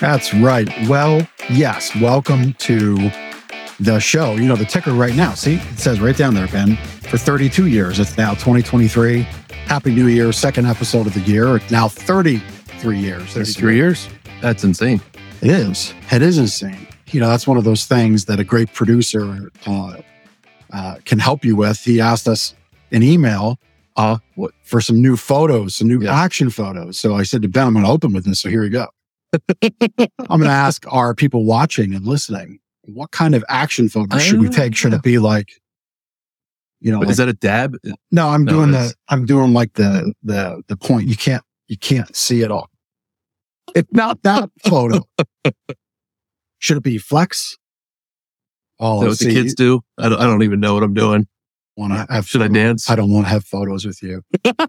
That's right. Well, yes. Welcome to the show. You know, the ticker right now. See, it says right down there, Ben, for 32 years. It's now 2023. Happy New Year. Second episode of the year. It's now 33 years. 33 year. years? That's insane. It is. It is insane. You know, that's one of those things that a great producer uh, uh, can help you with. He asked us an email Uh, for some new photos, some new Yeah. action photos. So I said to Ben, I'm going to open with this. So here we go. I'm going to ask our people watching and listening, what kind of action photos should we take? Should it be like, you know, Is like- that a dab? no, I'm no, doing it's- the, I'm doing like the, the, the point. You can't, you can't see it all. It's not that photo. Should it be flex? Oh, Is that what the kids do? I don't, I don't even know what I'm doing. want to have, Should I dance? I don't want to have photos with you.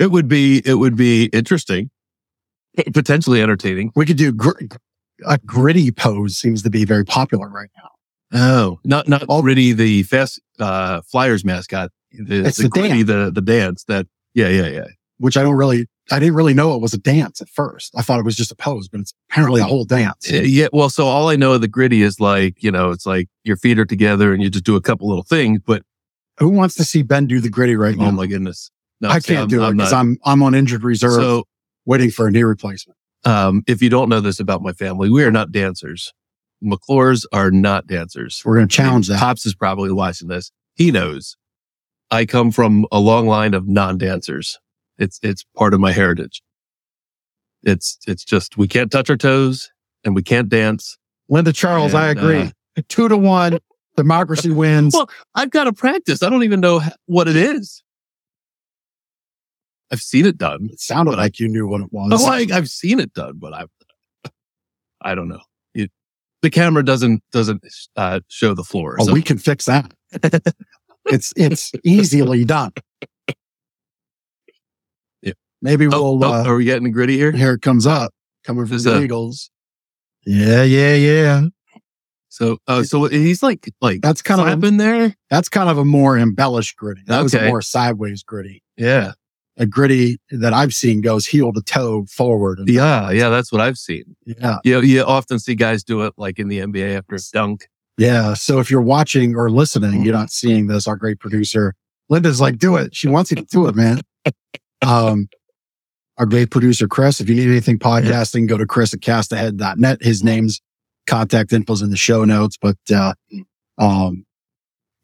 It would be, it would be interesting, potentially entertaining. We could do gr- a gritty pose seems to be very popular right now. Oh, not, not already the fast, uh, Flyers mascot. The, It's the gritty, the, the dance that, yeah, yeah, yeah. which I don't really, I didn't really know it was a dance at first. I thought it was just a pose, but it's apparently a whole dance. Yeah. Well, so all I know of the gritty is like, you know, it's like your feet are together and you just do a couple little things, but Who wants to see Ben do the gritty right now? oh my goodness. No, I see, can't I'm- do it I'm because I'm, I'm on injured reserve So, waiting for a knee replacement. um, if you don't know this about my family, we are not dancers. McClures are not dancers. We're going to challenge that. Pops is probably watching this. He knows. I come from a long line of non-dancers. It's, it's part of my heritage. It's, it's just, we can't touch our toes and we can't dance. Linda Charles, I agree. uh, Two to one. Democracy wins. Well, I've got to practice. I don't even know what it is. I've seen it done. it sounded like you knew what it was. Oh, I, I've seen it done, but I, I don't know. It, the camera doesn't doesn't uh, show the floor. oh, so- we can fix that. it's, it's easily done. Yeah. Maybe Oh, we'll, oh, uh, are we getting gritty here? here it comes up coming from the that- Eagles. Yeah, yeah, yeah. So, uh, so he's like like That's kind of a, slapping there. that's kind of a more embellished gritty. That was a more sideways gritty. Yeah, A gritty that I've seen goes heel to toe forward. Yeah, yeah. That's what I've seen. yeah, You you often see guys do it like in the NBA after a dunk. yeah. So if you're watching or listening, you're not seeing this. Our great producer Linda's like, do it. She wants you to do it, man. Um, our great producer Chris. If you need anything podcasting, go to Chris at castahead.net. His name's contact info's in the show notes. But uh, um,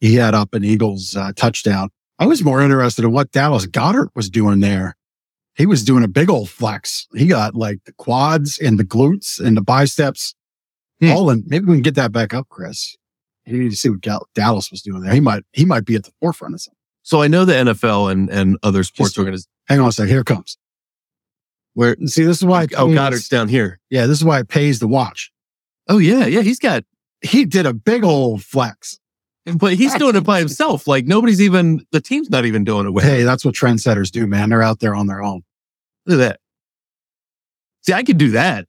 he had up an Eagles uh, touchdown. I was more interested in what Dallas Goedert was doing there. He was doing a big old flex. He got like the quads and the glutes and the biceps Hmm. all in. Maybe we can get that back up, Chris. You need to see what Gal- Dallas was doing there. He might, he might be at the forefront of something. So I know the NFL and and other sports Just- organizations Hang on a second. Here it comes. where See, this is why. oh Goedert's down here. Yeah, this is why it pays to watch. Oh yeah, yeah. He's got He did a big old flex. But he's doing it by himself. Like nobody's even the team's not even doing it with. him. Hey, that's what trendsetters do, man. They're out there on their own. Look at that. See, I could do that.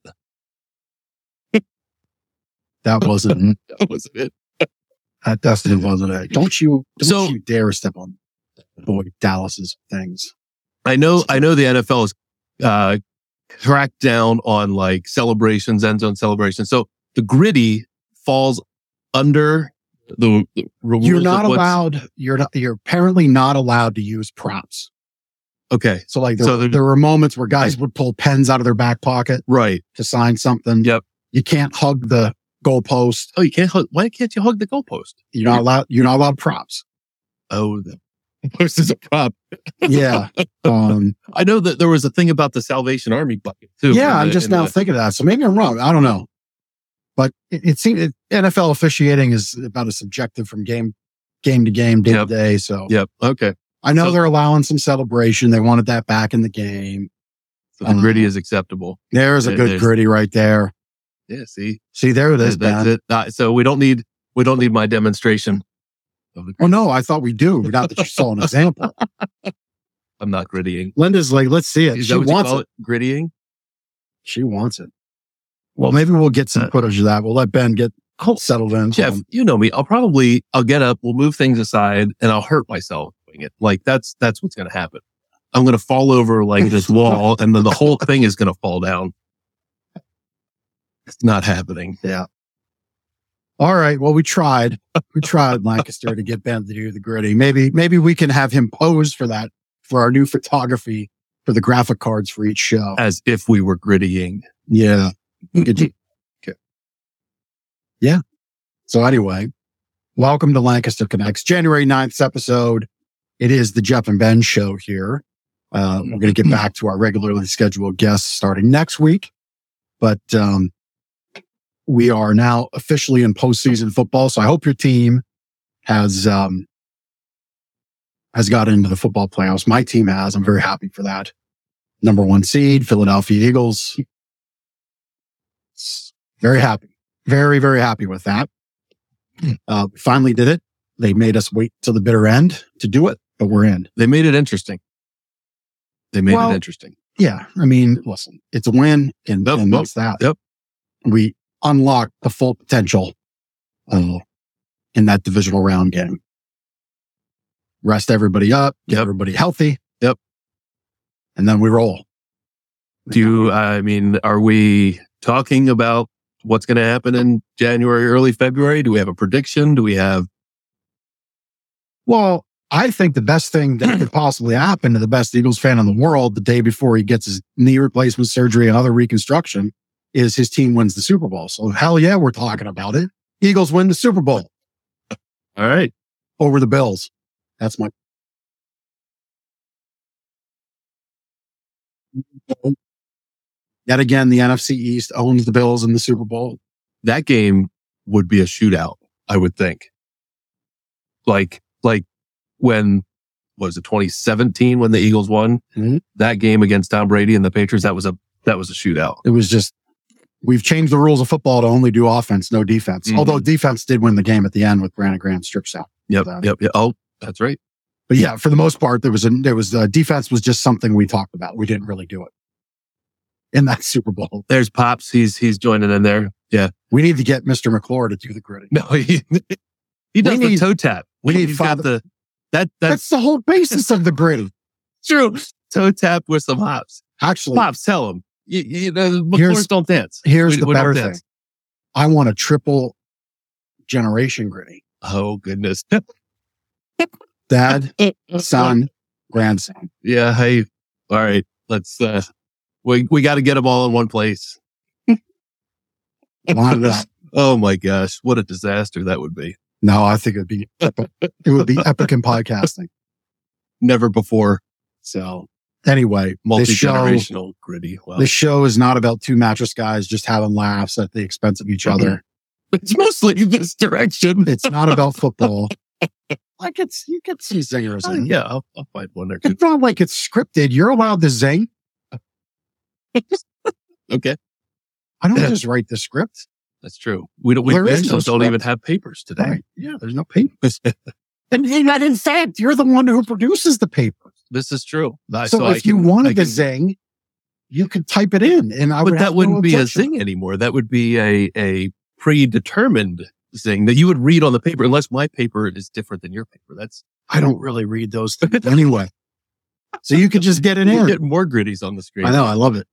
That wasn't. That wasn't it. that definitely wasn't it. Don't you? Don't So- you dare step on boy Dallas's things. I know. I know the NFL is uh, cracked down on like celebrations, end zone celebrations. So the gritty falls under the, the You're not allowed. You're not. You're apparently not allowed to use props. Okay, So like there, So there- there were moments where guys would pull pens out of their back pocket right. to sign something. Yep. You can't hug the goalpost. Oh, you can't. hug- Why can't you hug the goalpost? You're not allowed. You're not allowed props. Oh, the post is a prop. Yeah. Um, I know that there was a thing about the Salvation Army bucket too. yeah. I'm the- just now the- thinking of that. So maybe I'm wrong. I don't know. But it, it seems it, NFL officiating is about as subjective from game game to game, day Yep. to day. So Yep. Okay. I know So- they're allowing some celebration. They wanted that back in the game. So the Um, gritty is acceptable. There's a There- good gritty right there. Yeah. See, See, there it is, that's Ben. it. Uh, so we don't need we don't need my demonstration. Oh no, I thought we do. Not that you saw an example. I'm not grittying. Linda's like, let's see it. Is She that what you wants it. it? Grittying. She wants it. Well, maybe we'll get some Uh, footage of that. We'll let Ben get settled in. Jeff, Um, you know me. I'll probably I'll get up, we'll move things aside, and I'll hurt myself doing it. Like that's that's what's gonna happen. I'm gonna fall over like this wall, and then the whole thing is gonna fall down. It's not happening. Yeah. All right. Well, we tried. We tried Lancaster to get Ben to do the gritty. Maybe, maybe we can have him pose for that for our new photography for the graphic cards for each show. As if we were grittying. Yeah. Good. Okay. Yeah. So anyway, welcome to Lancaster Connects, January 9th episode. It is the Jeff and Ben show here. Uh, we're going to get back to our regularly scheduled guests starting next week, but, um, we are now officially in postseason football. So I hope your team has, um, has got into the football playoffs. My team has. I'm very happy for that. Number one seed, Philadelphia Eagles. Very happy. Very, very happy with that. Uh, we finally did it. They made us wait till the bitter end to do it, but we're in. They made it interesting. They made Well, it interesting. Yeah. I mean, listen, it's a win and, Yep, and yep, that's that. yep. We unlock the full potential, uh, in that divisional round game. Rest everybody up, get Yep. everybody healthy. Yep. And then we roll. Do you, I mean, are we talking about what's going to happen in January, early February? Do we have a prediction? Do we have, Well, I think the best thing that could possibly happen to the best Eagles fan in the world the day before he gets his knee replacement surgery and other reconstruction is his team wins the Super Bowl. So hell yeah, we're talking about it. Eagles win the Super Bowl all right. over the Bills. That's my. Yet again, the NFC East owns the Bills in the Super Bowl. That game would be a shootout, I would think. Like, like when, what was it 2017 when the Eagles won Mhm. that game against Tom Brady and the Patriots? That was a, that was a shootout. It was just, we've changed the rules of football to only do offense, no defense. Mhm. Although defense did win the game at the end with Brandon Graham strip sack. Yep. That- Yep. yep. Oh, that's right. But yeah, for the most part, there was a, there was uh defense was just something we talked about. We didn't really do it in that Super Bowl. There's Pops. He's, he's joining in there. Yeah. We need to get Mr. McClure to do the gritty. No, he, he does need- the toe tap. we need He's got father- the, that, that's That's the whole basis of the gritty. true. Toe tap with some hops. Actually, Pops, tell him. You, you know, Here's- McClures don't dance. here's We- the we better thing. dance. I want a triple generation gritty. Oh, goodness. Dad, son, grandson. Yeah. Hey, all right. Let's, uh, we, we got to get them all in one place. Line it up. Oh my gosh. What a disaster that would be. No, I think it'd be epic. it would be epic in podcasting. Never before So anyway, this multi show, generational gritty. Well, this show is not about two mattress guys just having laughs at the expense of each other. it's mostly this direction. It's not about football. like it's you get some zingers Oh, in. yeah, I'll, I'll find one or two. It's not like it's scripted. You're allowed to zing. Okay. I don't just write the script. That's true. We don't, we There is no don't even have papers today. Right. Yeah, there's no papers. And, and in fact, you're the one who produces the papers. this is true. So, I if you wanted I can- zing, you could type it in and I would but that wouldn't no be a zing anymore. That would be a, a predetermined zing that you would read on the paper, unless my paper is different than your paper. That's I don't really read those things anyway. So you could just get it in. get more gritties on the screen. I know. I love it.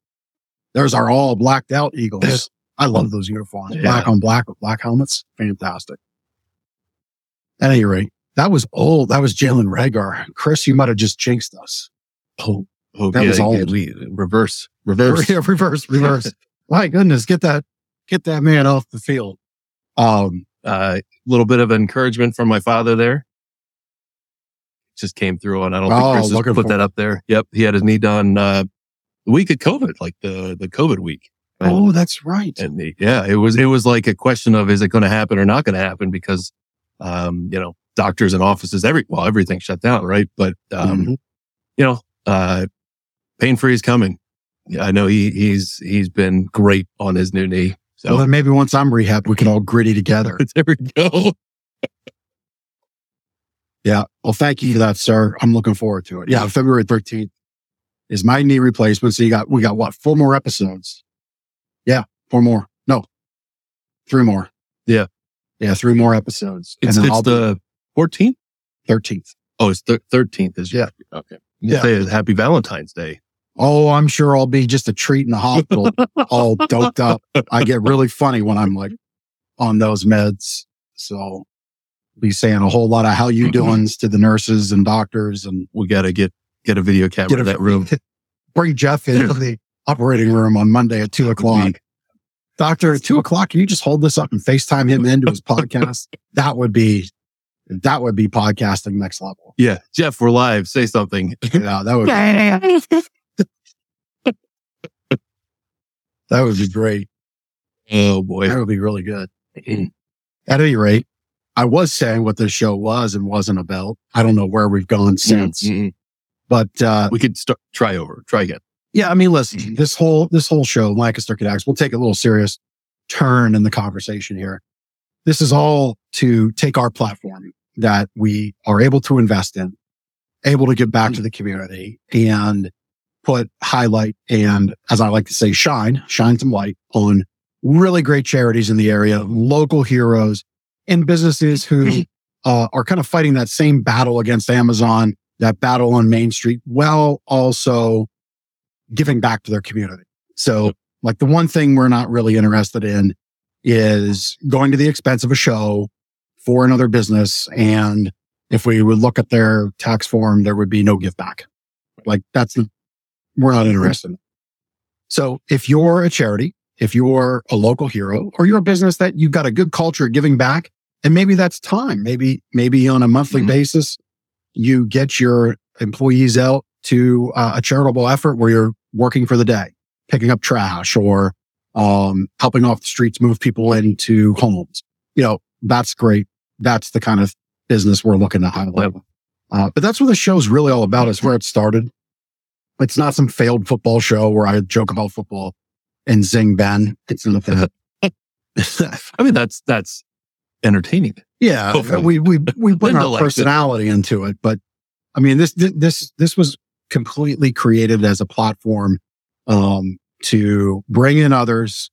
There's our all blacked out Eagles. I love those uniforms. Yeah. Black on black with black helmets. Fantastic. At any rate, that was old. That was Jalen Reagor. Chris, you might have just jinxed us. Oh, oh That yeah, was yeah, reverse, reverse. Yeah, reverse, reverse. My goodness, get that, get that man off the field. Um, A uh, little bit of encouragement from my father there. Just came through and I don't Oh, think Chris put that up there. Yep. He had his knee done, uh, the week of COVID, like the, the COVID week. And- oh, that's right. And the, yeah, it was, it was like a question of, is it going to happen or not going to happen? Because, um, you know, doctors and offices, every, well, everything shut down. Right. But, um, Mhm. you know, uh, pain free is coming. I know he, he's, he's been great on his new knee. So Well, then maybe once I'm rehab, we can all gritty together. there we go. Yeah. Well, thank you for that, sir. I'm looking forward to it. Yeah. February 13th is my knee replacement. So you got, we got what? Four more episodes. Yeah. Four more. No, three more. Yeah. Yeah. Three more episodes. It's, and then it's the 14th. 13th. Oh, it's the 13th is Yeah. Okay. You Yeah. say happy Valentine's Day. Oh, I'm sure I'll be just a treat in the hospital, all doped up. I get really funny when I'm like on those meds. So be saying a whole lot of how you doings to the nurses and doctors and We got to get get a video camera get in that room. Bring Jeff into the operating room on Monday at two o'clock. Doctor, at two o'clock, can you just hold this up and FaceTime him into his podcast? That would be, that would be podcasting next level. Yeah, Jeff, we're live. Say something. Yeah, that would, be, that would be great. Oh boy. That would be really good. Mm. At any rate, I was saying what this show was and wasn't about. I don't know where we've gone mm-hmm. since, Mm-mm. But, uh, We could start try over. Try again. Yeah, I mean, listen, this whole this whole show, Lancaster Connects, we'll take a little serious turn in the conversation here. This is all to take our platform that we are able to invest in, able to give back to the community and put highlight and, as I like to say, shine, shine some light on really great charities in the area, local heroes and businesses who uh, are kind of fighting that same battle against Amazon, that battle on Main Street, while also giving back to their community. So like the one thing we're not really interested in is going to the expense of a show for another business. And if we would look at their tax form, there would be no give back. Like that's, we're not interested. So if you're a charity, if you're a local hero or you're a business that you've got a good culture of giving back, and maybe that's time, maybe, maybe on a monthly Mhm. basis, you get your employees out to uh, a charitable effort where you're working for the day, picking up trash or um, helping off the streets, move people into homes. You know, that's great. That's the kind of business we're looking to highlight. Uh, but that's what the show's really all about is where it started. It's not some failed football show where I joke about football and zing Ben. It's nothing. I mean, that's that's entertaining. Yeah, Hopefully. we we we bring our likes it. personality into it, but I mean this this this was completely created as a platform um, to bring in others,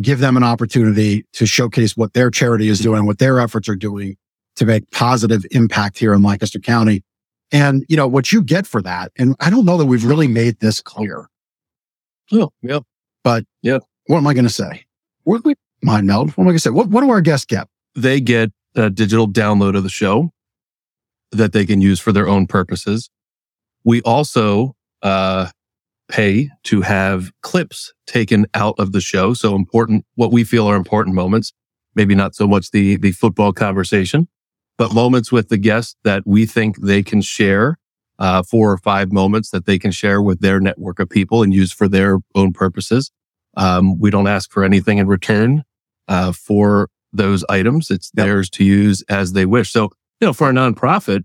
give them an opportunity to showcase what their charity is doing, what their efforts are doing to make positive impact here in Lancaster County, and you know what you get for that. And I don't know that we've really made this clear. Oh, yeah. But yeah, what am I going to say? What we mind meld? What am I going to say? What what do our guests get? They get a digital download of the show that they can use for their own purposes. We also uh, pay to have clips taken out of the show. So important, what we feel are important moments. Maybe not so much the the football conversation, but moments with the guests that we think they can share. Uh, four or five moments that they can share with their network of people and use for their own purposes. Um, we don't ask for anything in return uh, for those items. It's Yep. theirs to use as they wish. So, you know, for a nonprofit,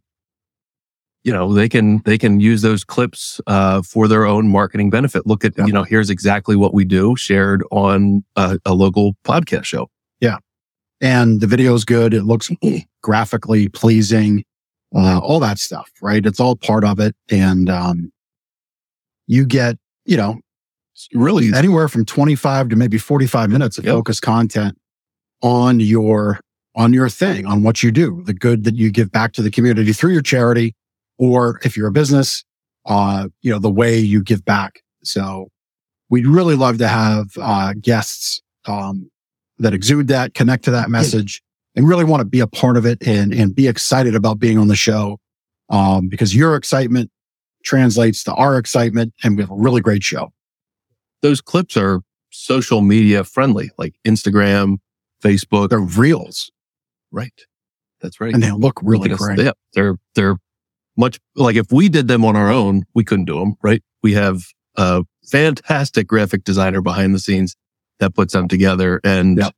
you know, they can, they can use those clips, uh, for their own marketing benefit. Look at, Yep. you know, here's exactly what we do shared on a, a local podcast show. Yeah. And the video's good. It looks graphically pleasing, uh, all that stuff, right? It's all part of it. And, um, you get, you know, really, anywhere from 25 to maybe 45 minutes of Yep. focused content on your, on your thing, on what you do, the good that you give back to the community through your charity, or if you're a business, uh, you know, the way you give back. So we'd really love to have, uh, guests, um, that exude that, connect to that message and really want to be a part of it and, and be excited about being on the show. Um, because your excitement translates to our excitement and we have a really great show. those clips are social media friendly, like Instagram, Facebook. They're reels right. That's right. and they look really Look great. Yeah, they're they're much like if we did them on our own, we couldn't do them. Right? We have a fantastic graphic designer behind the scenes that puts them together, and Yep.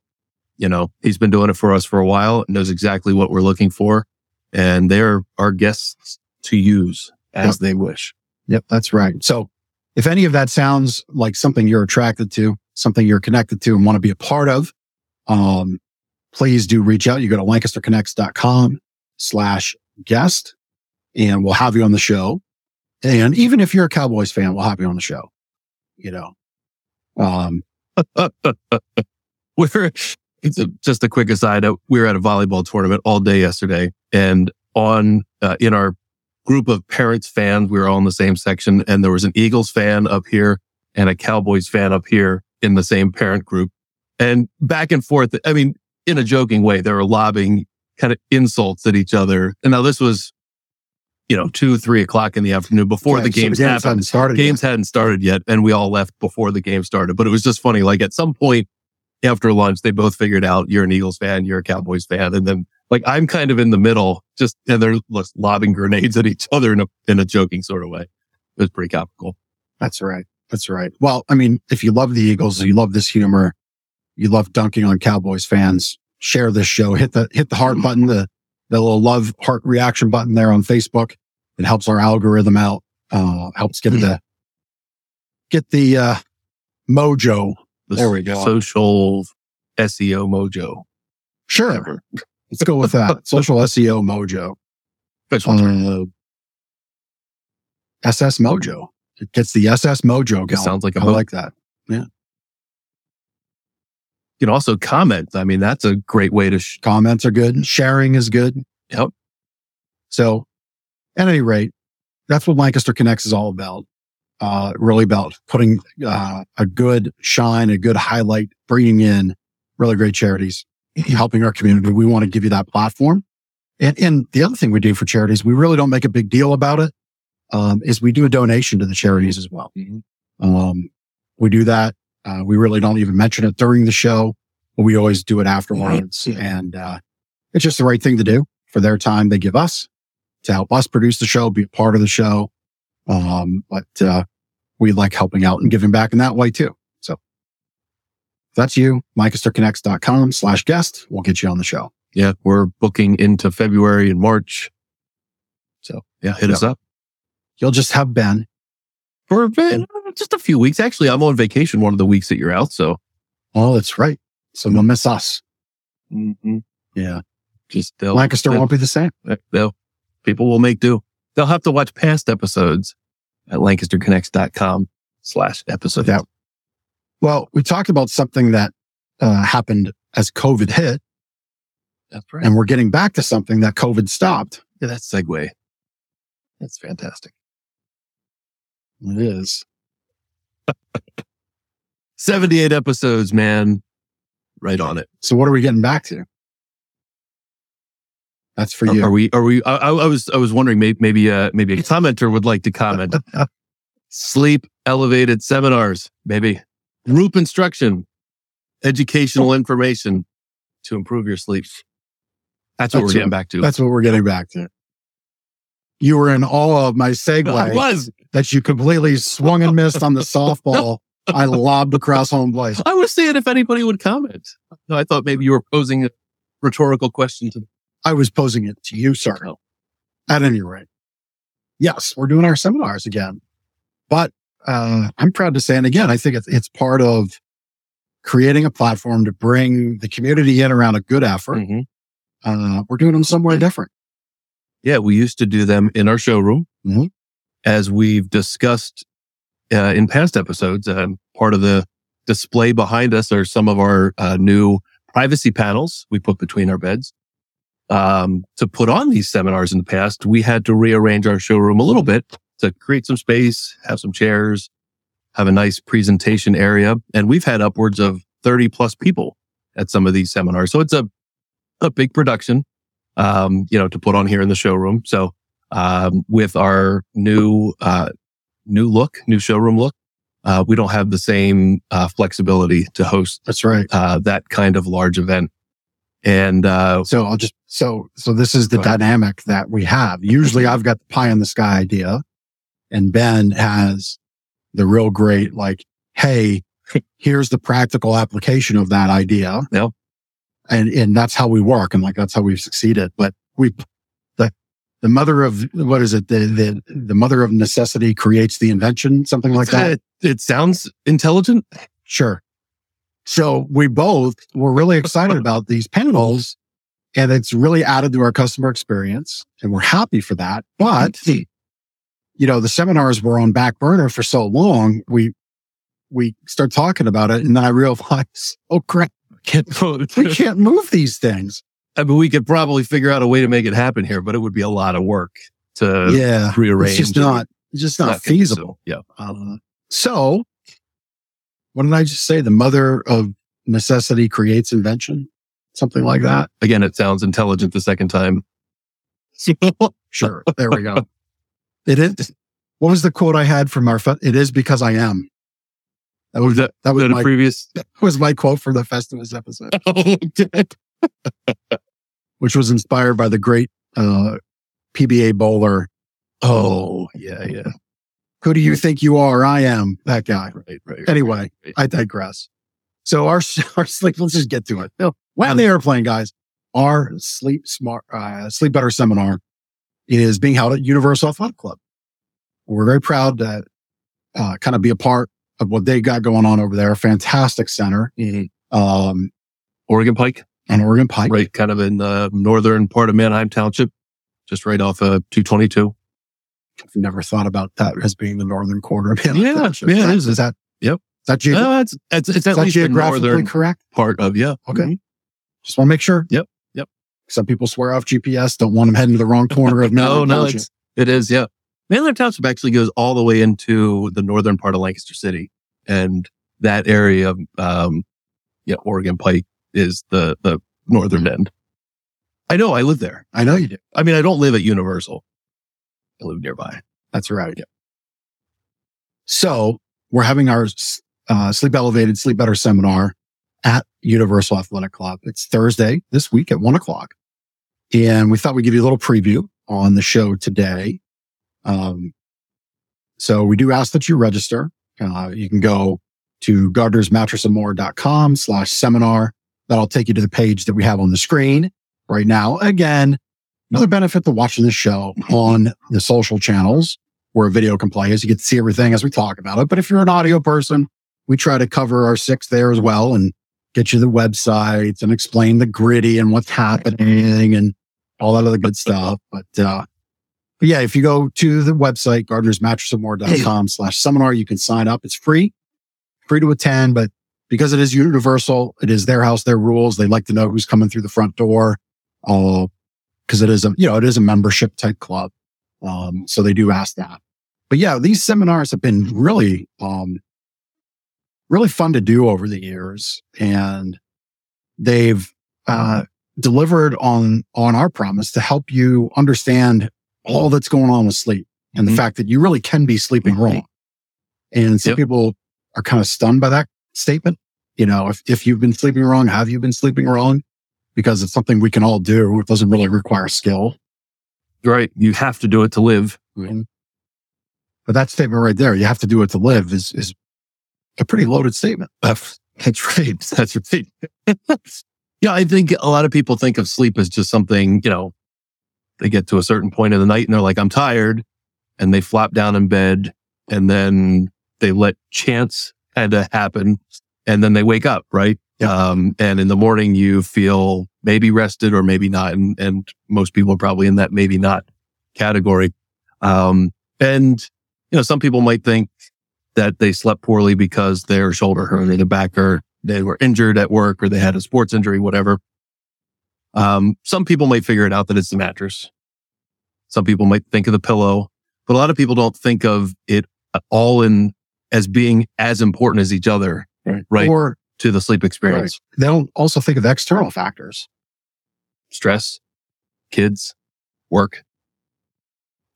you know he's been doing it for us for a while, knows exactly what we're looking for, and they're our guests to use as they wish. Yep, that's right. So if any of that sounds like something you're attracted to, something you're connected to and want to be a part of, um, please do reach out. You go to lancasterconnects.com slash guest and we'll have you on the show. And even if you're a Cowboys fan, we'll have you on the show, you know. Um, we're a, just a quick aside. uh, We were at a volleyball tournament all day yesterday, and on uh, in our group of parents fans. We were all in the same section and there was an Eagles fan up here and a Cowboys fan up here in the same parent group and back and forth. I mean, in a joking way, they were lobbing kind of insults at each other. And now this was, you know, two, three o'clock in the afternoon before the so games games happened. hadn't started. Games yet. hadn't started yet, and we all left before the game started. But it was just funny. Like at some point after lunch, they both figured out you're an Eagles fan, you're a Cowboys fan, and then like I'm kind of in the middle, just and they're lobbing grenades at each other in a in a joking sort of way. It was pretty comical. That's right. That's right. Well, I mean, if you love the Eagles, you love this humor, you love dunking on Cowboys fans, share this show, hit the, hit the heart button, the, the little love heart reaction button there on Facebook. It helps our algorithm out, uh, helps get the, get the, uh, mojo. The There we go. Social SEO mojo. Sure. Whatever. Let's go with that. Social SEO mojo. Special term. Uh, SS mojo. It gets the SS mojo going. sounds like a I mo- like that. You can also comment. I mean, that's a great way to. Sh- Comments are good. Sharing is good. Yep. So at any rate, that's what Lancaster Connects is all about. Uh, really about putting, uh, a good shine, a good highlight, bringing in really great charities, helping our community. We want to give you that platform. And, and the other thing we do for charities, we really don't make a big deal about it. Um, is we do a donation to the charities as well. Mhm. Um, we do that. Uh, we really don't even mention it during the show, but we always do it afterwards. Yeah. And, uh, it's just the right thing to do for their time they give us to help us produce the show, be a part of the show. Um, but, uh, we like helping out and giving back in that way too. So that's you, lancasterconnects.com slash guest. We'll get you on the show. yeah, we're booking into February and March. So yeah, hit us up You'll just have Ben. For a bit, just a few weeks. Actually, I'm on vacation one of the weeks that you're out. So Oh, that's right. So you'll miss us. mhm. Yeah. just Lancaster won't be the same. they'll, people will make do. They'll have to watch past episodes at lancasterconnects.com slash episode. Yeah. Well, we talked about something that uh, happened as COVID hit, That's right. and we're getting back to something that COVID stopped. Yeah, that segue. That's fantastic. It is. 78 episodes, man. Right on it. So, what are we getting back to? That's for you. are we, are we, I, I I was, I was wondering maybe, maybe, uh, maybe a commenter would like to comment. Sleep elevated seminars, maybe group instruction, educational information to improve your sleep. That's what That's we're getting what- back to. That's what we're getting back to. You were in awe of my I segue was, that you completely swung and missed on the softball. I lobbed across home plate. I was seeing if anybody would comment. No, I thought maybe you were posing a rhetorical question to I was posing it to you, sir. Oh. At any rate, yes, we're doing our seminars again. But uh, I'm proud to say, and again, I think it's, it's part of creating a platform to bring the community in around a good effort. Mhm. Uh, we're doing them somewhere different. Yeah, we used to do them in our showroom. Mhm. As we've discussed uh, in past episodes, um, part of the display behind us are some of our uh, new privacy panels we put between our beds. Um, to put on these seminars in the past, we had to rearrange our showroom a little bit to create some space, have some chairs, have a nice presentation area. And we've had upwards of 30 plus people at some of these seminars. So it's a, a big production um, you know, to put on here in the showroom. So, um, with our new, uh, new look, new showroom look, uh, we don't have the same, uh, flexibility to host, That's right. uh, that kind of large event. And, uh, So I'll just, so, so this is the dynamic that we have. Usually I've got the pie in the sky idea and Ben has the real great, like, Hey, here's the practical application of that idea. Yep. And, and that's how we work. And like, that's how we've succeeded. But we, the, the mother of, what is it? The, the, the mother of necessity creates the invention, something like that. it, it sounds intelligent. Sure. So we both were really excited about these panels and it's really added to our customer experience and we're happy for that. But, you know, the seminars were on back burner for so long. We, we start talking about it and then I realized, oh crap, Can't, we can't move these things. I mean, we could probably figure out a way to make it happen here, but it would be a lot of work to yeah, rearrange. it's just not, it's just not, not feasible. Yeah. Uh, so, what did I just say? The mother of necessity creates invention, something like that. Again, it sounds intelligent the second time. Sure, there we go. It is. What was the quote I had from our? It is because I am. That was that, that was the my previous. that was my quote for the Festivus episode, which was inspired by the great uh, PBA bowler. oh, yeah, yeah. Who do you think you are? I am that guy. Right, right. Anyway, right. I digress. So our our sleep. Let's just get to it. No, When on the airplane, guys, our sleep smart uh, sleep better seminar is being held at Universal Athletic Club. We're very proud to uh, kind of be a part of what they got going on over there. Fantastic center, Mhm. um, Oregon Pike, And Oregon Pike. right, kind of in the northern part of Manheim Township, just right off of 222. I've never thought about that as being the northern quarter of Manhattan Yeah, Township. yeah, it is. Is that Yep. Is that, geog- No, it's it's, it's is at that geographically correct? part of yeah. Okay. Just want to make sure. Yep, yep. Some people swear off GPS. Don't want them heading to the wrong corner of No, no, it's it is. Yeah, Manheim Township actually goes all the way into the northern part of Lancaster City, and that area, of, um, yeah, Oregon Pike is the the northern end. I know. I live there. I know you do. I mean, I don't live at Universal. I live nearby. That's right. So we're having our uh, sleep elevated, sleep better seminar at Universal Athletic Club. It's Thursday this week at one o'clock. And we thought we'd give you a little preview on the show today. Um, so we do ask that you register. Uh, you can go to gardnersmattressandmore.com slash seminar. That'll take you to the page that we have on the screen right now. Again, another benefit to watching the show on the social channels where a video can play is you get to see everything as we talk about it. But if you're an audio person, we try to cover our six there as well and get you the websites and explain the gritty and what's happening and all that other good stuff. But, uh, but yeah, if you go to the website, gardnersmattressandmore.com slash seminar, you can sign up. It's free, free to attend, but because it is universal, it is their house, their rules. They like to know who's coming through the front door. Uh, cause it is a, you know, it is a membership type club. Um, so they do ask that. But yeah, these seminars have been really, um, really fun to do over the years and they've, uh, delivered on, on our promise to help you understand all that's going on with sleep and Mhm. the fact that you really can be sleeping wrong. And some Yep. people are kind of stunned by that statement. You know, if, if you've been sleeping wrong, have you been sleeping wrong? Because it's something we can all do. It doesn't really require skill. Right. You have to do it to live. But that statement right there, you have to do it to live is, is a pretty loaded statement. That's right. That's right. yeah. I think a lot of people think of sleep as just something, you know, they get to a certain point of the night and they're like, I'm tired. And they flop down in bed and then they let chance kind of happen and then they wake up. Right. Yep. Um, and in the morning you feel maybe rested or maybe not. And, and most people are probably in that maybe not category. Um, and, you know, some people might think that they slept poorly because their shoulder hurt or their back hurt, they were injured at work or they had a sports injury, whatever. Um, some people might figure it out that it's the mattress. Some people might think of the pillow, but a lot of people don't think of it all in as being as important as each other, right? Or to the sleep experience. they don't also think of external factors, Stress, kids, work,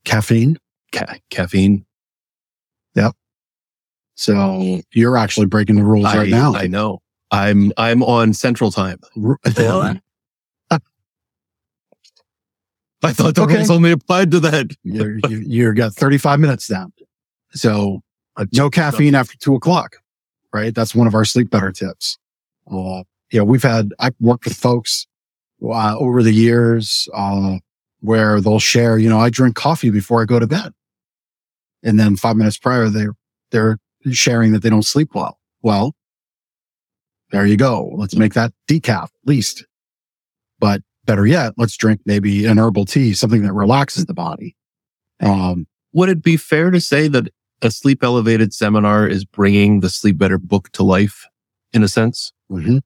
caffeine. ca- caffeine. Yep. So you're actually breaking the rules I, right now. I know. I'm, I'm on central time. R- I thought the Okay. rules only applied to that. You're, you, you got 35 minutes down. So no caffeine after two o'clock, right? That's one of our sleep better tips. Uh, you know, we've had, I've worked with folks, uh, over the years, uh, where they'll share, you know, I drink coffee before I go to bed. And then five minutes prior, they're, they're sharing that they don't sleep well. Well, there you go. Let's make that decaf at least. But better yet, let's drink maybe an herbal tea, something that relaxes the body. Um, Would it be fair to say that a sleep elevated seminar is bringing the sleep better book to life in a sense? mhm.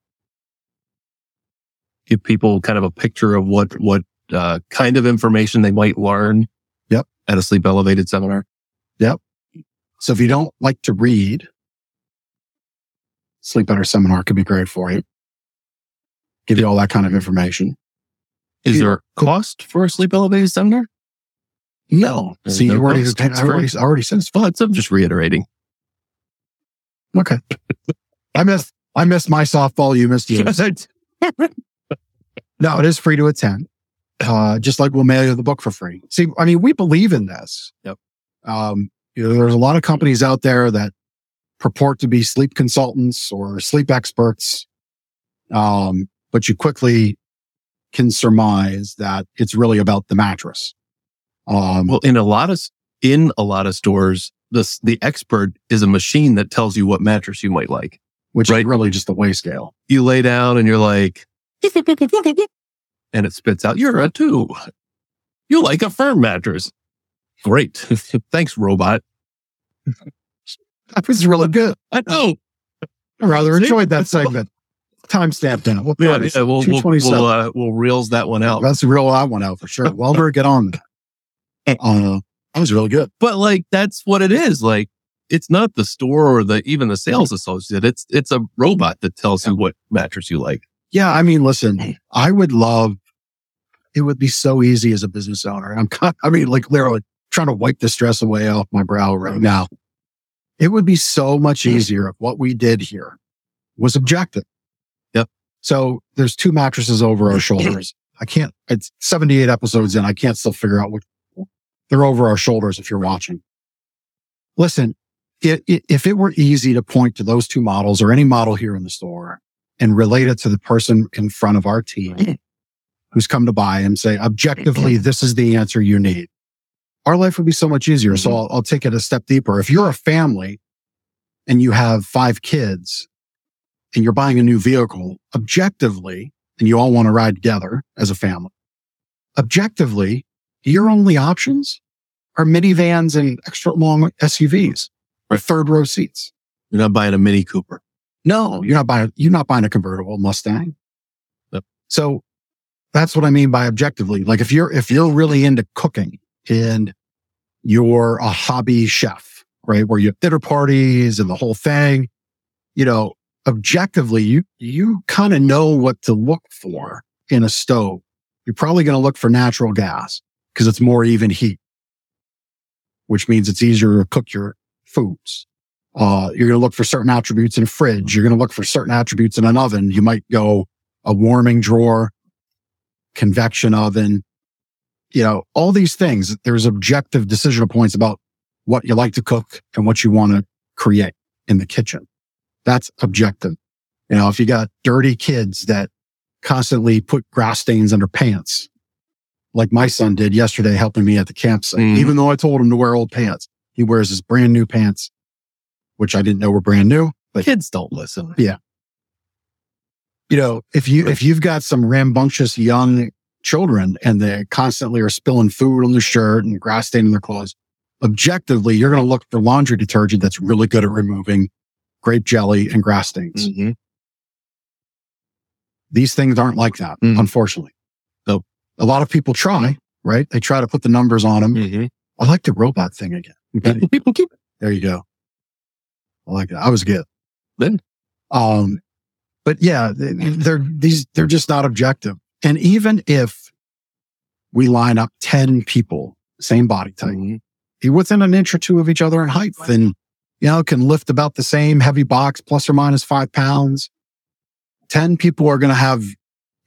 Give people kind of a picture of what, what, uh, kind of information they might learn Yep. At a sleep elevated seminar. Yep. So if you don't like to read, Sleep Better Seminar could be great for you. Give you all that kind of information. Is there a cost for a sleep elevated seminar? No. There's See, no you already. I already, already said it's fun. But I'm just reiterating. Okay. I missed, I missed my softball. You missed yours. No, it is free to attend. Uh, just like we'll mail you the book for free. See, I mean, we believe in this. Yep. Um, you know, there's a lot of companies out there that purport to be sleep consultants or sleep experts. Um, but you quickly can surmise that it's really about the mattress. Um, Well, in a lot of in a lot of stores, the the expert is a machine that tells you what mattress you might like. which right. is really just the way scale. You lay down and you're like, and it spits out. You're a two. You like a firm mattress. Great. Thanks, robot. That was really good. I know. I rather enjoyed that segment. Timestamp in it. We'll, Yeah, promise. yeah we'll we'll we'll, uh, we'll reels that one out. That's the real I one out for sure. Welder, get on that. Uh, that was really good. But like that's what it is. Like it's not the store or the even the sales associate. It's it's a robot that tells you what mattress you like. Yeah, I mean, listen, I would love. It would be so easy as a business owner. I'm, kind- I mean, like literally trying to wipe the stress away off my brow right now. It would be so much easier if what we did here was objective. So there's two mattresses over our shoulders. I can't. It's 78 episodes in. I can't still figure out what they're over our shoulders. If you're watching, listen. i i if it were easy to point to those two models or any model here in the store and relate it to the person in front of our team who's come to buy and say, objectively, this is the answer you need. Our life would be so much easier. So mm-hmm. I'll, I'll take it a step deeper. If you're a family and you have five kids and you're buying a new vehicle, objectively, and you all want to ride together as a family, objectively, your only options are minivans and extra long SUVs or third row seats. You're not buying a Mini Cooper. No, you're not buying, you're not buying a convertible Mustang. Yep. So that's what I mean by objectively. Like if you're, if you're really into cooking and you're a hobby chef, right? Where you have dinner parties and the whole thing, you know, objectively, you, you kind of know what to look for in a stove. You're probably going to look for natural gas because it's more even heat, which means it's easier to cook your foods. Uh, you're going to look for certain attributes in a fridge. You're going to look for certain attributes in an oven. You might go a warming drawer, convection oven, you know, all these things. There's objective decisional points about what you like to cook and what you want to create in the kitchen. That's objective. You know, if you got dirty kids that constantly put grass stains under pants, like my son did yesterday, helping me at the campsite, Mhm. even though I told him to wear old pants, he wears his brand new pants, which I didn't know were brand new. But Kids don't listen. Yeah. You know, if you if you've got some rambunctious young children and they constantly are spilling food on their shirt and grass stain in their clothes, objectively, you're going to look for laundry detergent that's really good at removing grape jelly and grass stains. Mhm. These things aren't like that, Mhm. unfortunately. So A lot of people try, right? They try to put the numbers on them. Mhm. I like the robot thing again. People, people keep it. There you go. I like that. I was good. Then. Um, but yeah, they- they're these, they're just not objective. And even if we line up 10 people, same body type, Mhm. be within an inch or two of each other in height and, you know, can lift about the same heavy box, plus or minus five pounds. 10 people are going to have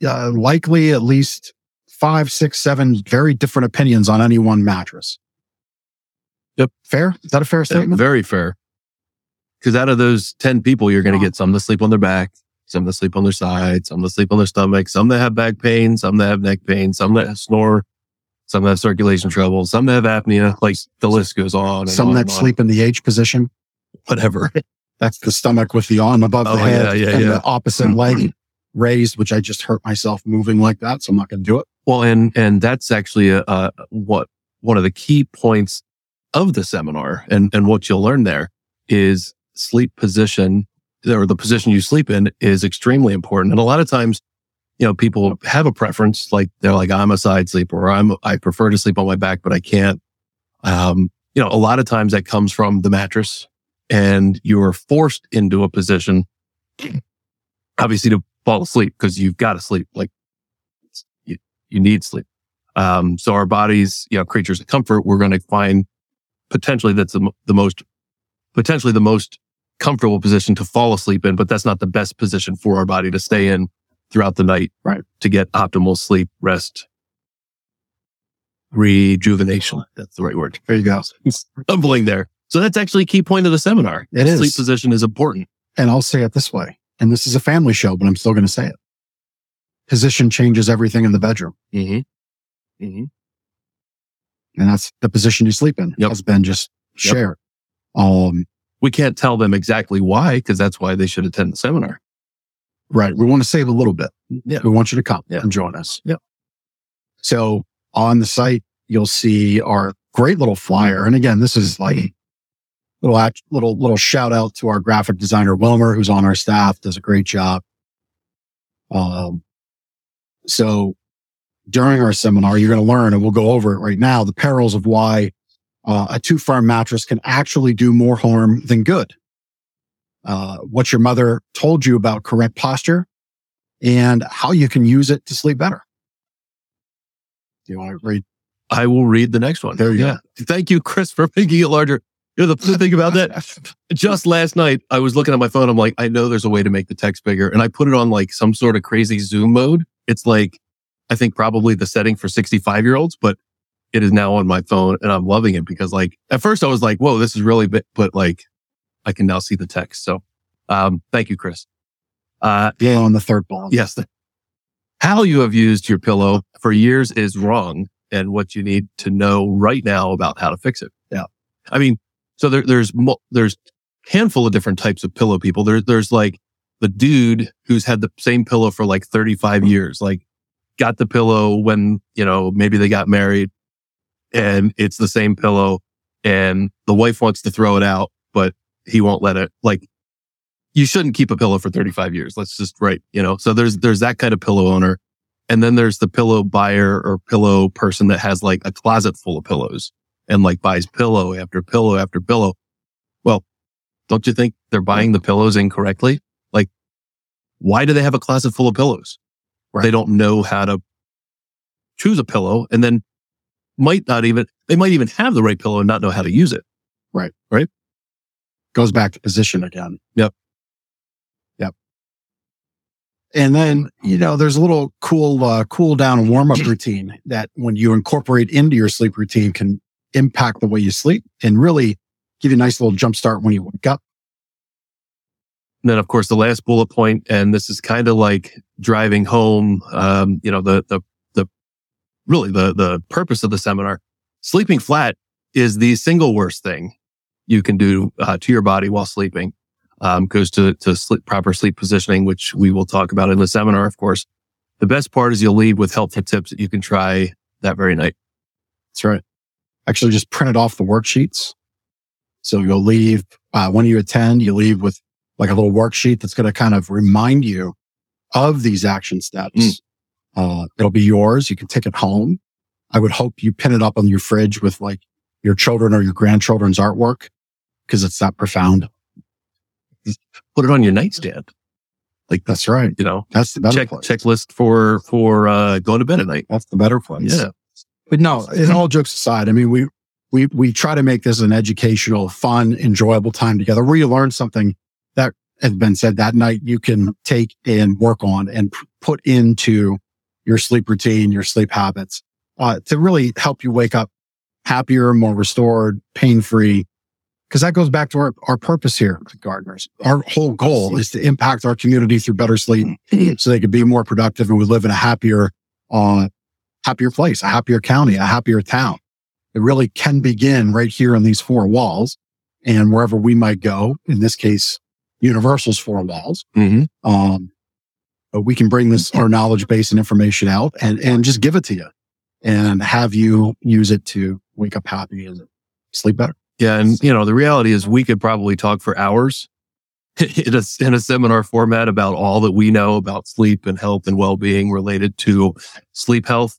uh, likely at least five, six, seven very different opinions on any one mattress. Yep. Fair? Is that a fair Yeah, statement? very fair. Because out of those 10 people, you're going to get some that sleep on their back, some that sleep on their side, some that sleep on their stomach, some that have back pain, some that have neck pain, some that snore, some that have circulation trouble, some that have apnea. Like the list goes on. Some on that and on. sleep in the H position. Whatever. That's the stomach with the arm above Oh, the head yeah, yeah, and yeah. the opposite leg raised, which I just hurt myself moving like that. So I'm not going to do it. Well, and and that's actually a, uh what one of the key points of the seminar, and and what you'll learn there is sleep position or the position you sleep in is extremely important. And a lot of times, you know, people have a preference, like they're like, I'm a side sleeper, or I'm I prefer to sleep on my back, but I can't Um, you know, a lot of times that comes from the mattress and you're forced into a position, obviously to fall asleep because you've got to sleep. Like you, you need sleep. Um, so our bodies, you know, creatures of comfort, we're going to find potentially that's the, the most, potentially the most comfortable position to fall asleep in, but that's not the best position for our body to stay in throughout the night. Right. To get optimal sleep, rest, rejuvenation. That's the right word. There you go. Stumbling there. So that's actually a key point of the seminar. It is. Sleep position is important. And I'll say it this way. And this is a family show, but I'm still going to say it. Position changes everything in the bedroom. Mm-hmm. Mm-hmm. And that's the position you sleep in Yep. has been just Yep. shared. Um, We can't tell them exactly why, because that's why they should attend the seminar. right. We want to save a little bit. Yeah. We want you to come Yeah. and join us. Yep. So on the site, you'll see our great little flyer. And again, this is like little, act- little, little shout out to our graphic designer, Wilmer, who's on our staff, does a great job. Um, so during our seminar, you're going to learn and we'll go over it right now, the perils of why uh, a too firm mattress can actually do more harm than good. Uh, what your mother told you about correct posture and how you can use it to sleep better. Do you want to read? I will read the next one. There you yeah. Thank you, Chris, for making it larger. You know, the, the thing about that, just last night, I was looking at my phone. I'm like, I know there's a way to make the text bigger. And I put it on like some sort of crazy zoom mode. It's like, I think probably the setting for 65 year olds, but it is now on my phone and I'm loving it because like at first I was like, whoa, this is really big, but like I can now see the text. So, um, thank you, Chris. Uh, Yeah, on the third ball. Yes. the- How you have used your pillow for years is wrong and what you need to know right now about how to fix it. Yeah. I mean, so there, there's, there's handful of different types of pillow people. There, there's like the dude who's had the same pillow for like 35 mm-hmm. years, like got the pillow when, you know, maybe they got married and it's the same pillow and the wife wants to throw it out, but he won't let it. Like you shouldn't keep a pillow for 35 years. Let's just right, you know. So there's there's that kind of pillow owner. And then there's the pillow buyer or pillow person that has like a closet full of pillows and like buys pillow after pillow after pillow. Well, don't you think they're buying the pillows incorrectly? Like why do they have a closet full of pillows? Right. They don't know how to choose a pillow and then might not even they might even have the right pillow and not know how to use it. Right. Right. Goes back to position again. Yep. Yep. And then, you know, there's a little cool, uh, cool down warm up routine that when you incorporate into your sleep routine can impact the way you sleep and really give you a nice little jump start when you wake up. And then, of course, the last bullet point, and this is kind of like driving home. Um, you know, the the the really the the purpose of the seminar. Sleeping flat is the single worst thing you can do uh, to your body while sleeping. Um, goes to to sleep, proper sleep positioning, which we will talk about in the seminar, of course. The best part is you'll leave with helpful tips that you can try that very night. That's right. Actually, just printed off the worksheets. So you'll leave, uh, when you attend, you leave with like a little worksheet that's going to kind of remind you of these action steps. Uh, it'll be yours. You can take it home. I would hope you pin it up on your fridge with like your children or your grandchildren's artwork because it's that profound. Put it on your nightstand. Like That's right. you know, That's the better check place. checklist for for uh, going to bed at night. That's the better place. Yeah. But no, in all jokes aside, I mean, we, we, we try to make this an educational, fun, enjoyable time together where you learn something that has been said that night you can take and work on and put into your sleep routine, your sleep habits, uh, to really help you wake up happier, more restored, pain free. Cause that goes back to our, our purpose here at Gardners. Our whole goal is to impact our community through better sleep so they can be more productive and we live in a happier, uh, happier place, a happier county, a happier town. It really can begin right here in these four walls and wherever we might go. In this case, Universal's four walls. Mm-hmm. Um, but we can bring this, our knowledge base and information out and, and just give it to you and have you use it to wake up happy and sleep better. Yeah, and you know the reality is we could probably talk for hours in a in a seminar format about all that we know about sleep and health and well being related to sleep health.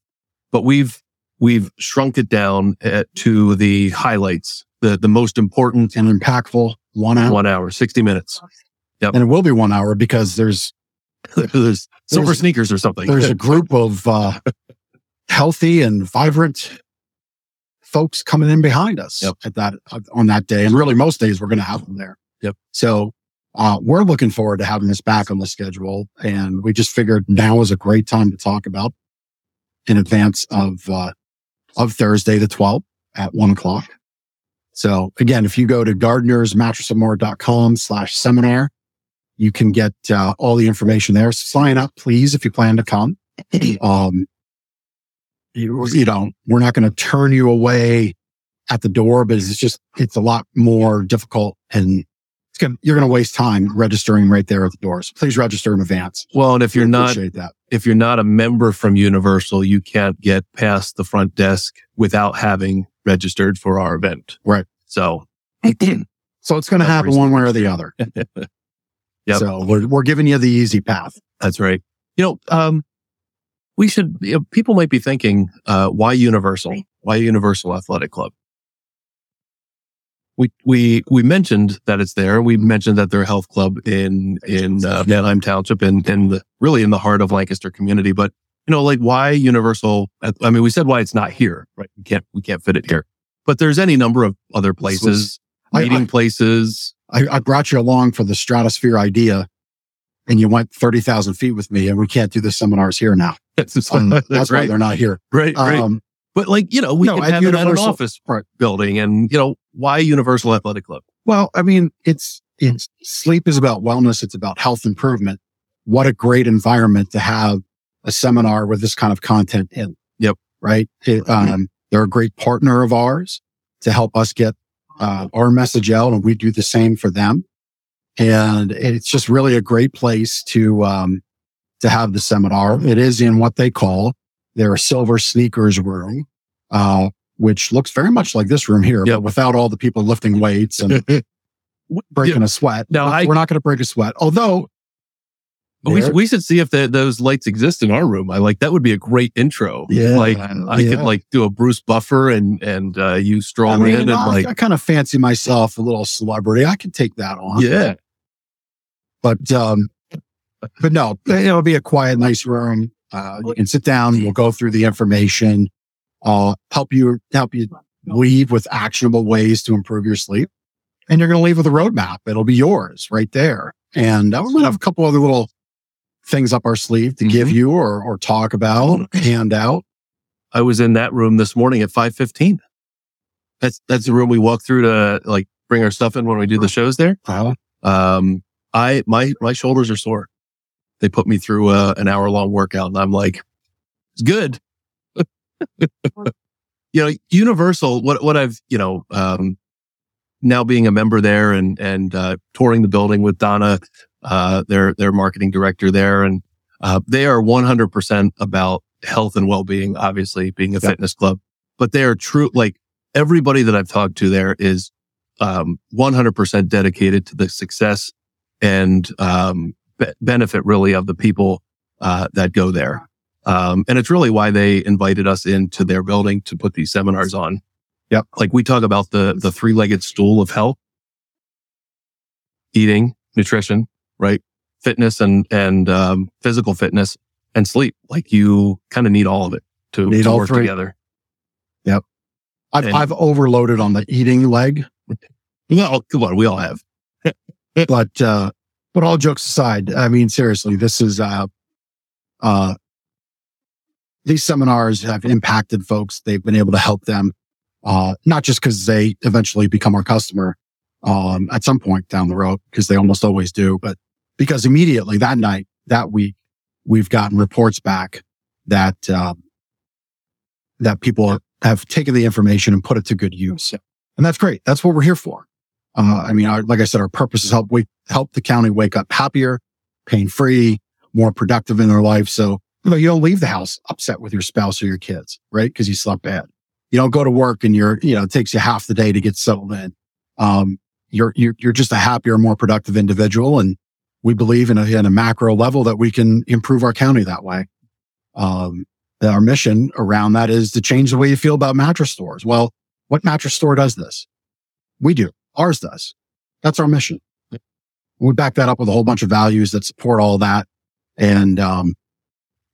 But we've we've shrunk it down uh, to the highlights, the, the most important and impactful one hour. one hour, 60 minutes. And it will be one hour because there's There's silver There's- sneakers or something. there's a group of uh, healthy and vibrant folks coming in behind us Yep. at that on that day. And really, most days we're going to have them there. Yep. So uh, we're looking forward to having this back on the schedule, and we just figured now is a great time to talk about in advance of uh, of Thursday the 12th at one o'clock. So again, if you go to gardnersmattressandmore.com slash seminar, you can get uh, all the information there. So Sign up, please, if you plan to come. Um, you, you know, we're not going to turn you away at the door, but it's just, it's a lot more difficult and gonna, you're going to waste time registering right there at the doors. Please register in advance. well, and if you're not, that. if you're not a member from Universal, you can't get past the front desk without having registered for our event. Right. So So it's going to happen one way or the other. yeah. So we're, we're giving you the easy path. That's right. You know, um, we should, you know, people might be thinking, uh, why Universal? Why Universal Athletic Club? We, we, we mentioned that it's there. We mentioned that they're health club in, in, uh, Manheim Township and, and the, really in the heart of Lancaster community. But, you know, like why Universal? I mean, we said why it's not here, right? We can't, we can't fit it here, but there's any number of other places, I- meeting I- places. I, I brought you along for the stratosphere idea and you went 30,000 feet with me and we can't do the seminars here now. Um, that's That's why right. they're not here. Right. Right. Um, But like, you know, we No, can have it at an office right. building and, you know, why Universal Athletic Club? Well, I mean, it's, it's sleep is about wellness. It's about health improvement. What a great environment to have a seminar with this kind of content in. Yep. Right. It, um, they're a great partner of ours to help us get, uh, our message out and we do the same for them. And it's just really a great place to, um, to have the seminar. It is in what they call their silver sneakers room, uh, which looks very much like this room here, Yep. but without all the people lifting weights and breaking a sweat. Now, I- we're not going to break a sweat. Although we, we should see if the, those lights exist in our room. I like, that would be a great intro. Yeah. Like I Yeah. could like do a Bruce Buffer and, and, uh, you stroll I mean, in and I, like, I kind of fancy myself a little celebrity. I could take that on. yeah, But, um, but no, it'll be a quiet, nice room. Uh, you can sit down. We'll go through the information. I'll help you, help you leave with actionable ways to improve your sleep. And you're going to leave with a roadmap. It'll be yours right there. And uh, going to have a couple other little things up our sleeve to give you or, or talk about, hand out. I was in that room this morning at 515. That's, that's the room we walk through to like bring our stuff in when we do the shows there. Well, Um, I, my, my shoulders are sore. They put me through a, an hour long workout and I'm like, it's good. you know, Universal, what, what I've, you know, um, now being a member there and, and, uh, touring the building with Donna, uh, their, their marketing director there. And, uh, they are 100% about health and well-being, obviously being a Yep. fitness club, but they are true. Like everybody that I've talked to there is, um, 100% dedicated to the success and, um, be- benefit really of the people, uh, that go there. Um, and it's really why they invited us into their building to put these seminars on. Yep. Like we talk about the, the three-legged stool of health, eating, nutrition, right? Fitness and, and, um, physical fitness and sleep. Like you kind of need all of it to, Need to all work three. together. I've, And- I've overloaded on the eating leg, Well, come on. We all have. but, uh, but all jokes aside, I mean, seriously, this is, uh, uh, these seminars have impacted folks. They've been able to help them, uh, not just because they eventually become our customer, um, at some point down the road, because they almost always do, but because immediately that night, that week, we've gotten reports back that, um, that people have taken the information and put it to good use. And that's great. That's what we're here for. Uh, I mean, our, like I said, our purpose is help we help the county wake up happier, pain free, more productive in their life. So, you you don't leave the house upset with your spouse or your kids, right? Cause you slept bad. You don't go to work and you're, you know, it takes you half the day to get settled in. Um, you're, you're, you're just a happier, more productive individual. And we believe in a, in a macro level that we can improve our county that way. Um, our mission around that is to change the way you feel about mattress stores. Well, what mattress store does this? We do. Ours does. That's our mission. We back that up with a whole bunch of values that support all that. And, um,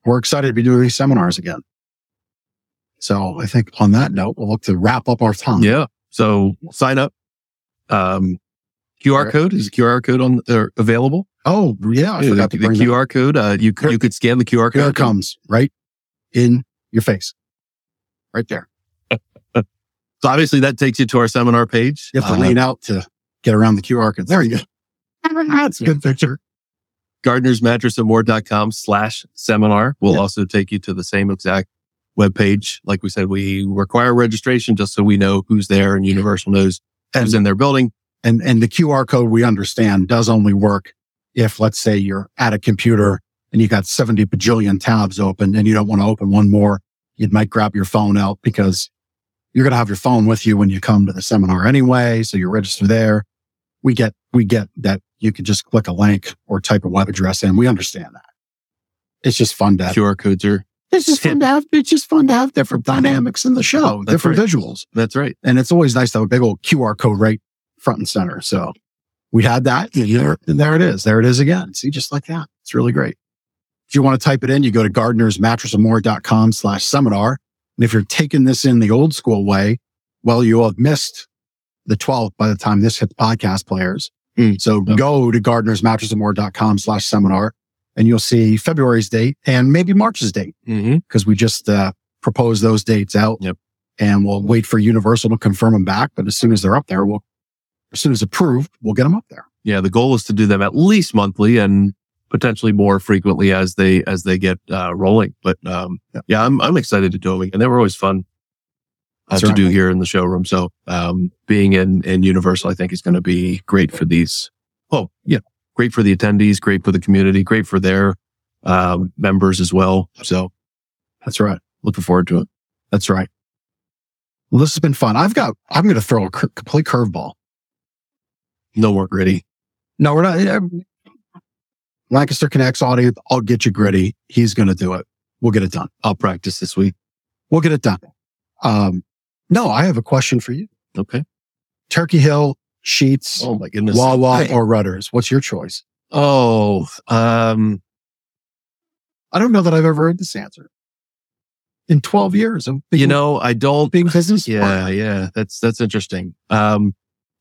we're excited to be doing these seminars again. So I think on that note, we'll look to wrap up our time. Yeah. So sign up. Um, QR Right. code is QR code on uh, available. Oh, yeah. I Yeah, forgot the, the bring that. QR code. Uh, you Here- you could scan the QR code. Here it comes right in your face. Right there. So obviously that takes you to our seminar page. You have to Uh, lean out to get around the QR code. There you go. That's a good picture. gardnersmattressandmore.com slash seminar will Yeah. also take you to the same exact webpage. Like we said, we require registration just so we know who's there and Universal knows who's And, in their building. and, and the QR code we understand does only work if, let's say you're at a computer and you got 70 bajillion tabs open and you don't want to open one more. You might grab your phone out because you're going to have your phone with you when you come to the seminar anyway. So you register there. We get, we get that you can just click a link or type a web address in. We understand that. It's just fun to have QR codes are, It's just fun to have. It's just fun to have different dynamics in the show, That's different right. visuals, that's right. and it's always nice to have a big old QR code right front and center. So we had that, and there, and there it is. There it is again. See, just like that. It's really great. If you want to type it in, you go to gardnersmattressandmore.com slash seminar. And if you're taking this in the old school way, well, you will have missed the 12th by the time this hits podcast players. Mm. So go to gardnersmattressandmore.com slash seminar and you'll see February's date and maybe March's date Mm-hmm. because we just uh, proposed those dates out. Yep. And we'll wait for Universal to confirm them back. But as soon as they're up there, we'll, as soon as approved, we'll get them up there. Yeah. The goal is to do them at least monthly and potentially more frequently as they, as they get, uh, rolling. But, um, Yep. yeah, I'm, I'm excited to do them and they were always fun. Uh, to do here in the showroom. So, um, being in, in Universal, I think is going to be great for these. Oh, yeah. Great for the attendees, great for the community, great for their, um, members as well. So That's right. looking forward to it. That's right. Well, this has been fun. I've got, I'm going to throw a cur- complete curveball. No more gritty. No, we're not. yeah. Lancaster Connects audience. I'll get you gritty. He's going to do it. We'll get it done. I'll practice this week. We'll get it done. Um, no, I have a question for you. Okay. Turkey Hill, Sheetz, Oh my goodness. Wawa, Hey. or Rutter's. What's your choice? Oh, um, I don't know that I've ever heard this answer. In 12 years of being, you know, I don't being business. Yeah, partner. yeah, that's that's interesting. Um,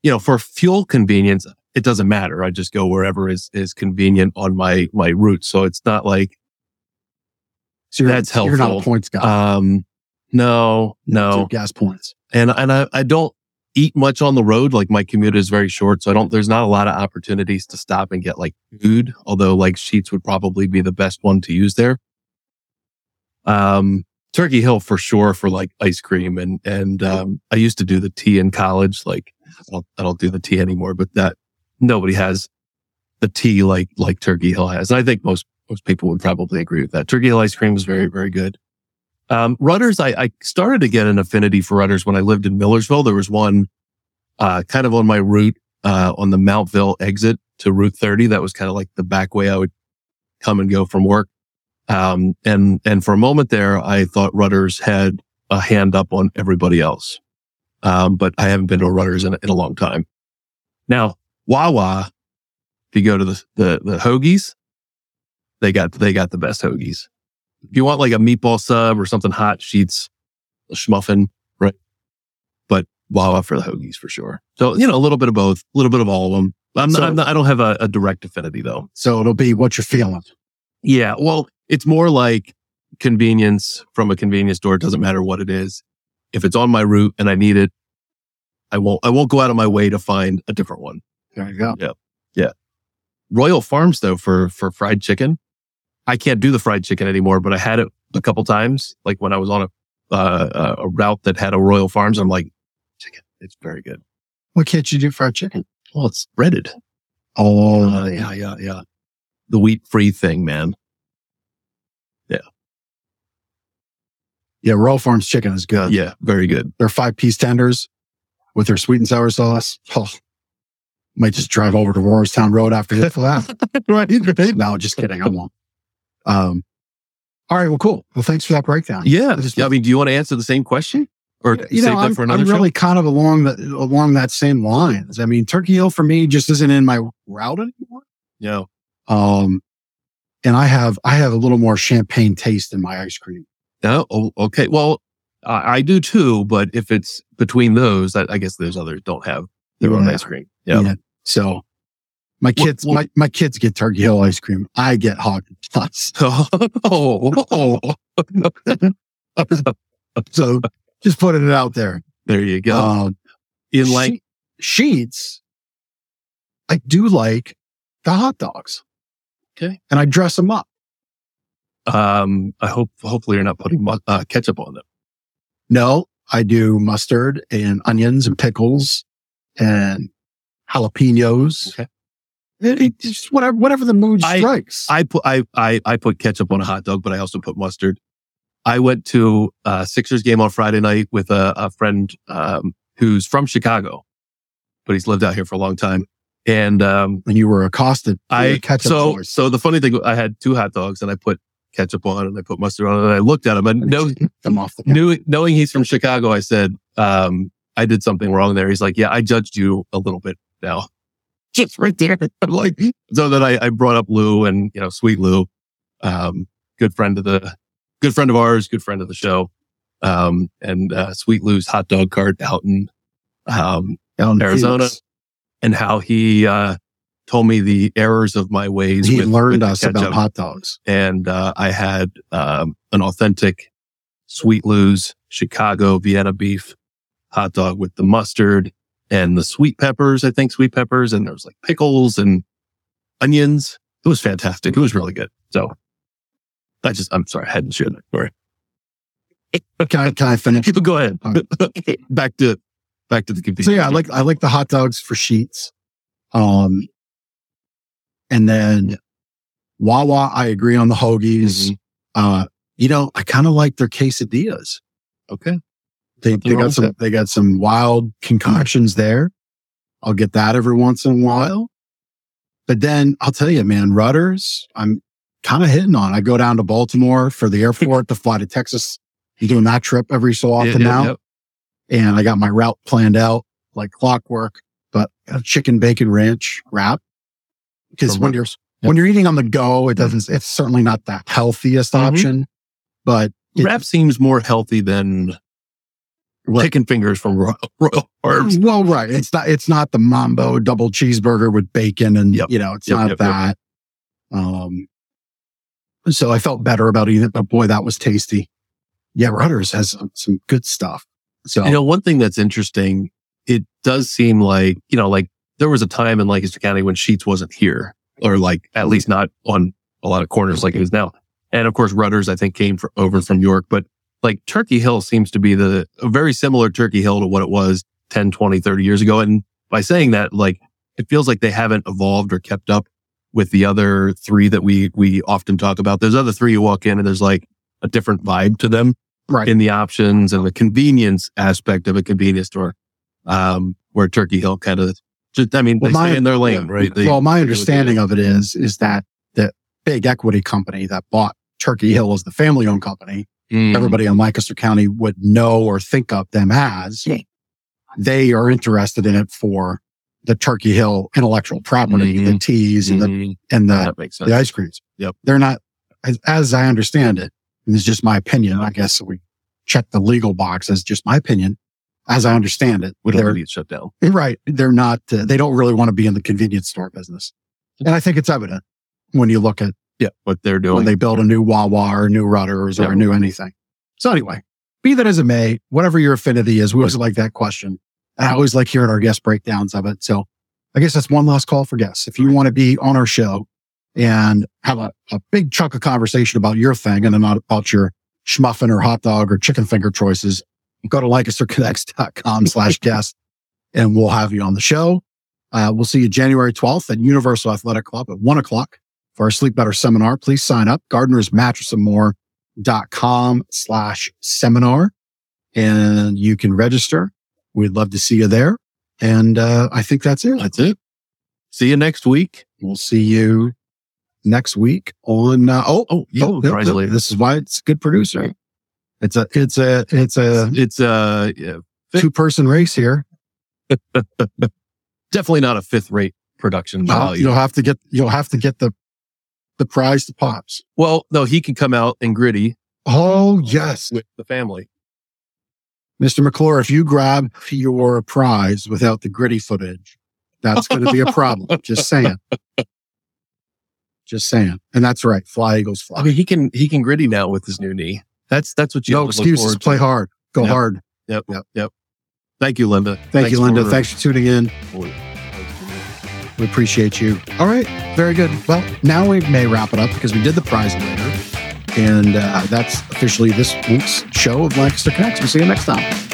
you know, for fuel convenience, it doesn't matter. I just go wherever is is convenient on my my route. So it's not like So you're, That's You're not a points guy. um no, no. gas points. And and I, I don't eat much on the road. Like my commute is very short. So I don't there's not a lot of opportunities to stop and get like food, although like Sheetz would probably be the best one to use there. Um Turkey Hill for sure for like ice cream and and um I used to do the tea in college. Like I don't, I don't do the tea anymore, but that nobody has the tea like like Turkey Hill has. And I think most most people would probably agree with that. Turkey Hill ice cream is very very good. Um, Rutter's, I, I started to get an affinity for Rutter's when I lived in Millersville. There was one uh, kind of on my route uh, on the Mountville exit to Route 30. That was kind of like the back way I would come and go from work. Um, and, and for a moment there, I thought Rutter's had a hand up on everybody else. Um, but I haven't been to a Rudders in, a- in a long time. Now, Wawa, if you go to the, the, the hoagies, they got, they got the best hoagies. If you want like a meatball sub or something hot, Sheetz, a Shmuffin, right? But Wawa for the hoagies for sure. So, you know, a little bit of both, a little bit of all of them. I'm, So- not, I'm not, I don't have a, a direct affinity though. So it'll be what you're feeling. Yeah. Well, it's more like convenience from a convenience store. It doesn't matter what it is. If it's on my route and I need it, I won't, I won't go out of my way to find a different one. There you go. Yeah. Yeah. Royal Farms though for, for fried chicken. I can't do the fried chicken anymore, but I had it a couple times. Like when I was on a, uh, a route that had a Royal Farms, I'm like, chicken, it's very good. What can't you do fried chicken? Well, it's breaded. Oh, Uh, yeah, yeah, yeah. The wheat free thing, man. yeah. Yeah. Royal Farms chicken is good. Yeah, very good. Their five piece tenders with their sweet and sour sauce. Oh, might just drive over to Rohrerstown Road after this for right. No, just kidding. I won't. Um, All right. Well, cool. Well, thanks for that breakdown. Yeah. I just- Yeah, I mean, do you want to answer the same question or you save know, that I'm, for another I'm really kind of along that along that same lines. I mean, Turkey Hill for me just isn't in my route anymore. Yeah. Um, and I have I have a little more champagne taste in my ice cream. No. Oh, okay. Well, I, I do too, but if it's between those, I, I guess those others don't have their own ice cream. Yeah. So my kids, what- my, my kids get Turkey Hill ice cream. I get Haagen Dazs. oh, So just putting it out there. there you go. Uh, In like, she- Sheetz, I do like the hot dogs. Okay. And I dress them up. um, I hope, hopefully you're not putting uh, ketchup on them. No, I do mustard and onions and pickles and jalapenos. Okay. It, just whatever, whatever the mood I- strikes. I put, I, I, I put ketchup on a hot dog, but I also put mustard. I went to a Sixers game on Friday night with a, a friend, um, who's from Chicago, but he's lived out here for a long time. And, um, when you were accosted, I ketchup so so the funny thing, I had two hot dogs and I put ketchup on and I put mustard on and I looked at him and no, them off the knew, knowing he's from Chicago, I said, um, I did something wrong there. He's like, yeah, I judged you a little bit now. Just right there. I'm like, so then I, I brought up Lou and, you know, sweet Lou, um, good friend of the, good friend of ours, good friend of the show. Um, and, uh, sweet Lou's hot dog cart out in, um, Down in Arizona. Phoenix. and how he, uh, told me the errors of my ways. He with- learned with the us about hot dogs. and uh, I had um, an authentic Sweet Lou's Chicago Vienna beef hot dog with the mustard and the sweet peppers. I think sweet peppers, and there was like pickles and onions. It was fantastic. It was really good. So I just, I'm sorry, I hadn't shared that story. Can I, can I finish? Go ahead. Back to back to the convenience. So yeah, I like I like the hot dogs for Sheetz. Um, and then Wawa, I agree on the hoagies. Mhm. Uh, you know, I kind of like their quesadillas. okay. They Nothing they got some they got some wild concoctions there. I'll get that every once in a while. But then I'll tell you, man, Rutter's, I'm kind of hitting on. I go down to Baltimore for the airport to fly to Texas. I'm doing that trip every so often yeah, now yeah. and I got my route planned out like clockwork, but a chicken bacon ranch wrap. Because when you're, when you're eating on the go, it doesn't, it's certainly not the healthiest Mhm. option, but it- Wrap seems more healthy than What? chicken fingers from Royal, Royal well, right. It's not, it's not the mambo double cheeseburger with bacon and, Yep. you know, it's Yep, not yep, that. Um, so I felt better about eating it, but boy, that was tasty. Yeah. Rutter's has some, some good stuff. So You know, one thing that's interesting, it does seem like, you know, like there was a time in Lancaster County when Sheetz wasn't here or like at least not on a lot of corners like it is now. And of course, Rutter's, I think came for, over from York, but like Turkey Hill seems to be the a very similar Turkey Hill to what it was 10, 20, 30 years ago. And by saying that, like it feels like they haven't evolved or kept up with the other three that we, we often talk about. There's other three you walk in and there's like a different vibe to them right. in the options and the convenience aspect of a convenience store. Um, where Turkey Hill kind of just, I mean, Well, they my- stay in their lane, right? They- well, my they do what they understanding of it is, is that the big equity company that bought Turkey Hill as the family owned company, Mm, everybody in Lancaster County would know or think of them as. They are interested in it for the Turkey Hill intellectual property, the Mhm. teas and the, mm, and the, that makes the ice creams. Yep. They're not, as, as I understand it, and it's just my opinion. I guess we check the legal box as just my opinion. As I understand it, We don't they're, need shut down. Right. They're not, uh, they don't really want to be in the convenience store business. And I think it's evident when you look at Yeah, what they're doing. When they build a new Wawa or new Rutter's or a new anything. So anyway, be that as it may, whatever your affinity is, we always like that question. And I always like hearing our guest breakdowns of it. So I guess that's one last call for guests. If you want to be on our show and have a, a big chunk of conversation about your thing and then not about your Shmuffin or hot dog or chicken finger choices, go to lancasterconnects.com slash guest and we'll have you on the show. Uh, we'll see you January 12th at Universal Athletic Club at one o'clock for our Sleep Better seminar. Please sign up. Gardners Mattress and More dot com slash seminar and you can register. We'd love to see you there. And, uh, I think that's it. That's it. See you next week. We'll see you next week on, uh, oh, Oh, yeah. oh, yep, this is why it's a good producer. It's a, it's a, it's a It's a yeah, two person race here. definitely not a fifth rate production Well, value. you'll have to get, you'll have to get the, the prize to pops. well, no, he can come out and gritty Oh, yes. with the family. Mr. McClure, if you grab your prize without the gritty footage, that's going to be a problem. Just saying. Just saying. And that's right. Fly Eagles fly. I mean, he can he can gritty now with his new knee. That's that's what you no have to look excuses. Play hard. Go Yep. hard. Yep, yep, yep. Thank you, Linda. Thank Thanks you, Linda. for- Thanks for tuning in. We appreciate you. All right. Very good. Well, now we may wrap it up because we did the prize later. And uh, that's officially this week's show of Lancaster Connects. We'll see you next time.